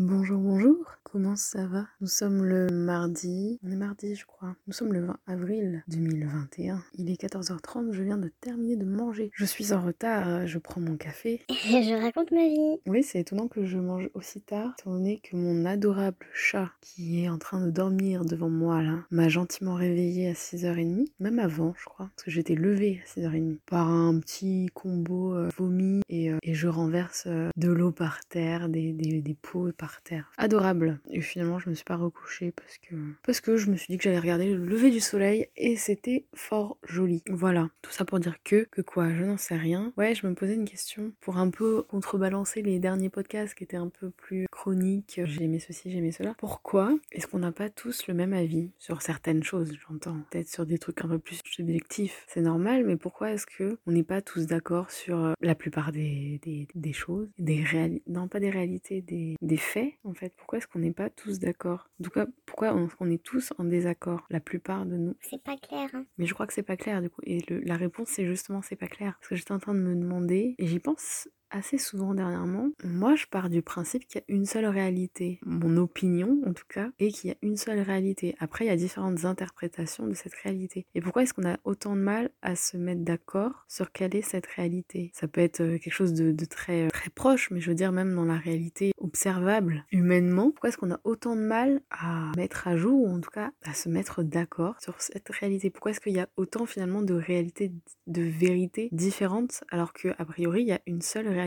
Bonjour, bonjour, comment ça va? Nous sommes le mardi, on est mardi je crois, nous sommes le 20 avril 2021. Il est 14h30, je viens de terminer de manger. Je suis en retard, je prends mon café. je raconte ma vie. Oui, c'est étonnant que je mange aussi tard, étant donné que mon adorable chat, qui est en train de dormir devant moi là, m'a gentiment réveillé à 6h30, même avant je crois, parce que j'étais levée à 6h30, par un petit combo euh, vomi et, euh, et, je renverse euh, de l'eau par terre, des, des, des pots par terre. Adorable. Et finalement, je me suis pas recouchée parce que parce que je me suis dit que j'allais regarder le lever du soleil et c'était fort joli. Voilà. Tout ça pour dire que que quoi, je n'en sais rien. Ouais, je me posais une question pour un peu contrebalancer les derniers podcasts qui étaient un peu plus chroniques. J'ai aimé ceci, j'ai aimé cela. Pourquoi est-ce qu'on n'a pas tous le même avis sur certaines choses, j'entends. Peut-être sur des trucs un peu plus subjectifs. C'est normal, mais pourquoi est-ce que on n'est pas tous d'accord sur euh, la plupart des, des, des choses, des réalités, non pas des réalités, des, des faits en fait Pourquoi est-ce qu'on n'est pas tous d'accord En tout cas, pourquoi on, est tous en désaccord La plupart de nous? C'est pas clair. Hein. Mais je crois que c'est pas clair du coup. Et le, la réponse c'est justement c'est pas clair. Parce que j'étais en train de me demander, et j'y pense assez souvent dernièrement, moi je pars du principe qu'il y a une seule réalité, mon opinion en tout cas, et qu'il y a une seule réalité. Après, il y a différentes interprétations de cette réalité. Et pourquoi est-ce qu'on a autant de mal à se mettre d'accord sur quelle est cette réalité? Ça peut être euh, quelque chose de, très, très proche, mais je veux dire même dans la réalité observable humainement. Pourquoi est-ce qu'on a autant de mal à mettre à jour, ou en tout cas à se mettre d'accord sur cette réalité? Pourquoi est-ce qu'il y a autant finalement de réalités, de vérités différentes, alors qu'a priori il y a une seule réalité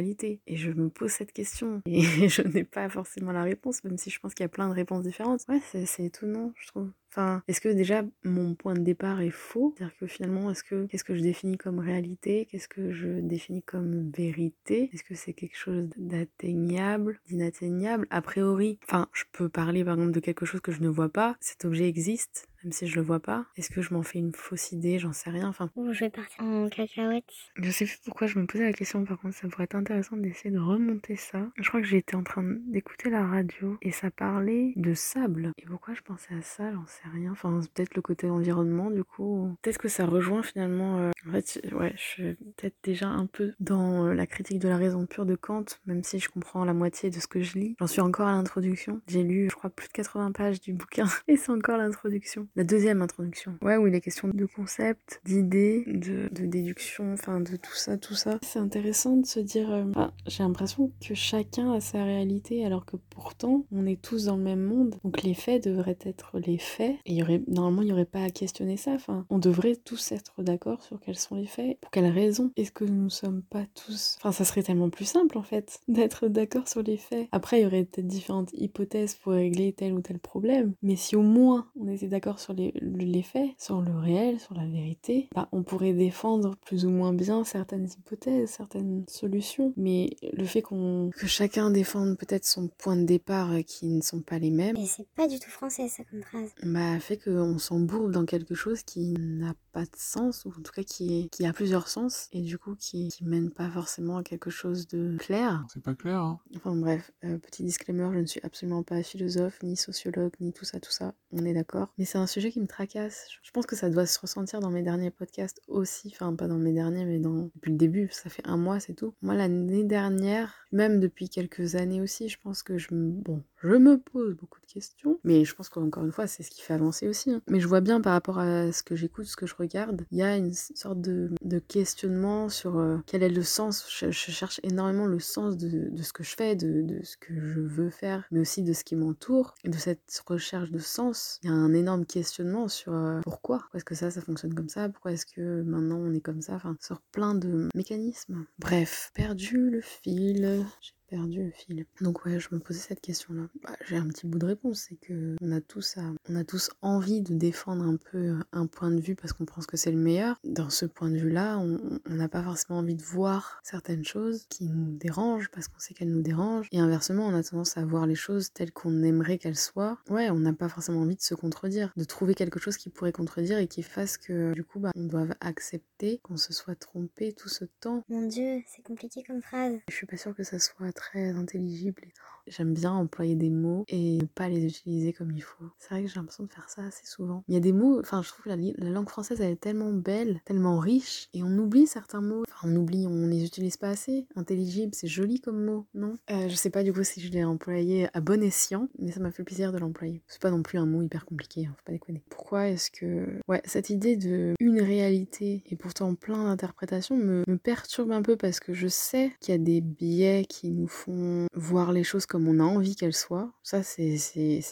et je me pose cette question. Et je n'ai pas forcément la réponse, même si je pense qu'il y a plein de réponses différentes. Ouais, c'est étonnant, je trouve. Enfin, est-ce que déjà mon point de départ est faux? C'est-à-dire que finalement, est-ce que qu'est-ce que je définis comme réalité? Qu'est-ce que je définis comme vérité? Est-ce que c'est quelque chose d'atteignable, d'inatteignable? A priori, enfin, je peux parler par exemple de quelque chose que je ne vois pas. Cet objet existe, même si je le vois pas. Est-ce que je m'en fais une fausse idée? J'en sais rien. Enfin, je vais partir en cacahuète. Je sais plus pourquoi je me posais la question. Par contre, ça pourrait être intéressant d'essayer de remonter ça. Je crois que j'étais en train d'écouter la radio et ça parlait de sable. Et pourquoi je pensais à ça? J'en sais rien. Enfin, peut-être le côté environnement, du coup. Peut-être que ça rejoint finalement. Euh... En fait, ouais, je suis peut-être déjà un peu dans euh, la critique de la raison pure de Kant, même si je comprends la moitié de ce que je lis. J'en suis encore à l'introduction. J'ai lu, je crois, plus de 80 pages du bouquin et c'est encore l'introduction. La deuxième introduction. Ouais, où il est question de concepts, d'idées, de, de déduction, enfin de tout ça, tout ça. C'est intéressant de se dire. Euh... J'ai l'impression que chacun a sa réalité, alors que pourtant, on est tous dans le même monde. Donc les faits devraient être les faits. Et normalement, il n'y aurait pas à questionner ça. Enfin, on devrait tous être d'accord sur quels sont les faits. Pour quelles raisons est-ce que nous ne sommes pas tous? Enfin, ça serait tellement plus simple, en fait, d'être d'accord sur les faits. Après, il y aurait peut-être différentes hypothèses pour régler tel ou tel problème. Mais si au moins on était d'accord sur les, les faits, sur le réel, sur la vérité, bah, on pourrait défendre plus ou moins bien certaines hypothèses, certaines solutions. Mais le fait qu'on que chacun défende peut-être son point de départ euh, qui ne sont pas les mêmes. Et c'est pas du tout français ça comme phrase. Bah fait qu'on s'embourbe dans quelque chose qui n'a pas de sens, ou en tout cas qui, est, qui a plusieurs sens, et du coup qui, qui mène pas forcément à quelque chose de clair. C'est pas clair, hein. Enfin bref, euh, petit disclaimer, je ne suis absolument pas philosophe, ni sociologue, ni tout ça, tout ça, on est d'accord. Mais c'est un sujet qui me tracasse. Je pense que ça doit se ressentir dans mes derniers podcasts aussi, enfin pas dans mes derniers, mais dans depuis le début, ça fait un mois, c'est tout. Moi l'année dernière, même depuis quelques années aussi, je pense que je. Bon, je me pose beaucoup de questions, mais je pense qu'encore une fois, c'est ce qui fait avancer aussi. Hein. Mais je vois bien par rapport à ce que j'écoute, ce que je regarde, il y a une sorte de, questionnement sur euh, quel est le sens. Je, cherche énormément le sens de, ce que je fais, de, de, ce que je veux faire, mais aussi de ce qui m'entoure. Et de cette recherche de sens, il y a un énorme questionnement sur euh, pourquoi? Pourquoi est-ce que ça, ça fonctionne comme ça? Pourquoi est-ce que maintenant on est comme ça? Enfin, sur plein de mécanismes. Bref, perdu le fil perdu le fil. Donc ouais, je me posais cette question-là. Bah, j'ai un petit bout de réponse, c'est que on a tous à, on a tous envie de défendre un peu un point de vue parce qu'on pense que c'est le meilleur. Dans ce point de vue-là, on n'a pas forcément envie de voir certaines choses qui nous dérangent parce qu'on sait qu'elles nous dérangent. Et inversement, on a tendance à voir les choses telles qu'on aimerait qu'elles soient. Ouais, on n'a pas forcément envie de se contredire, de trouver quelque chose qui pourrait contredire et qui fasse que du coup, bah, on doive accepter qu'on se soit trompé tout ce temps. Mon Dieu, c'est compliqué comme phrase. Je suis pas sûre que ça soit très intelligible et j'aime bien employer des mots et ne pas les utiliser comme il faut. C'est vrai que j'ai l'impression de faire ça assez souvent. Il y a des mots, enfin je trouve que la, la langue française elle est tellement belle, tellement riche et on oublie certains mots. Enfin on oublie, on les utilise pas assez. Intelligible, c'est joli comme mot, non? Euh, Je sais pas du coup si je l'ai employé à bon escient, mais ça m'a fait plaisir de l'employer. C'est pas non plus un mot hyper compliqué, hein, faut pas déconner. Pourquoi est-ce que... Ouais, cette idée de une réalité et pourtant plein d'interprétations me, me perturbe un peu parce que je sais qu'il y a des biais qui nous font voir les choses comme on a envie qu'elles soient. Ça, c'est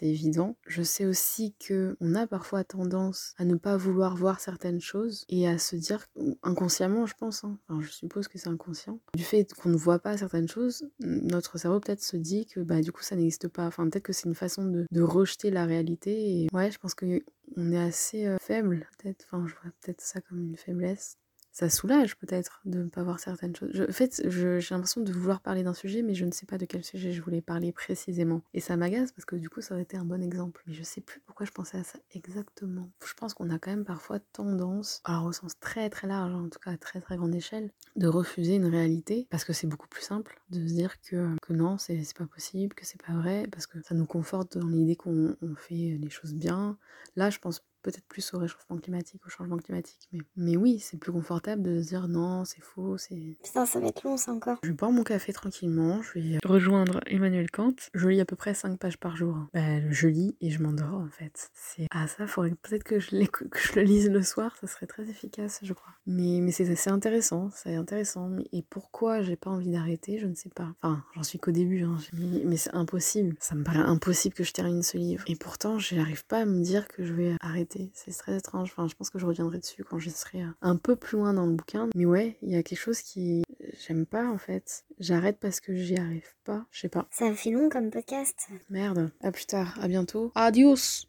évident. Je sais aussi que on a parfois tendance à ne pas vouloir voir certaines choses et à se dire, inconsciemment, je pense, hein, je suppose que c'est inconscient, du fait qu'on ne voit pas certaines choses, notre cerveau peut-être se dit que bah, du coup ça n'existe pas. Enfin, peut-être que c'est une façon de, de, rejeter la réalité. Et ouais, je pense que on est assez euh, faible, peut-être. Enfin, je vois peut-être ça comme une faiblesse ça soulage peut-être de ne pas voir certaines choses. En fait, j'ai l'impression de vouloir parler d'un sujet, mais je ne sais pas de quel sujet je voulais parler précisément. Et ça m'agace parce que du coup, ça aurait été un bon exemple. Mais je sais plus pourquoi je pensais à ça exactement. Je pense qu'on a quand même parfois tendance, alors au sens très très large, en tout cas à très très grande échelle, de refuser une réalité parce que c'est beaucoup plus simple de se dire que, que non, c'est pas possible, que c'est pas vrai, parce que ça nous conforte dans l'idée qu'on fait les choses bien. Là, je pense peut-être plus au réchauffement climatique, au changement climatique. Mais, mais oui, c'est plus confortable de se dire non, c'est faux, c'est... Putain, ça va être long ça encore. Je vais boire mon café tranquillement, je vais rejoindre Emmanuel Kant. Je lis à peu près 5 pages par jour. Bah, je lis et je m'endors en fait. C'est... Ah ça, faudrait peut-être que je, que je le lise le soir, ça serait très efficace, je crois. Mais, mais c'est, c'est intéressant, c'est intéressant. Et pourquoi j'ai pas envie d'arrêter, je ne sais pas. Enfin, j'en suis qu'au début, hein. mais, mais c'est impossible. Ça me paraît impossible que je termine ce livre. Et pourtant, j'arrive pas à me dire que je vais arrêter c'est très étrange. Enfin, je pense que je reviendrai dessus quand je serai un peu plus loin dans le bouquin. Mais ouais, il y a quelque chose qui j'aime pas en fait. J'arrête parce que j'y arrive pas. Je sais pas. Ça fait long comme podcast. Merde. À plus tard. À bientôt. Adios.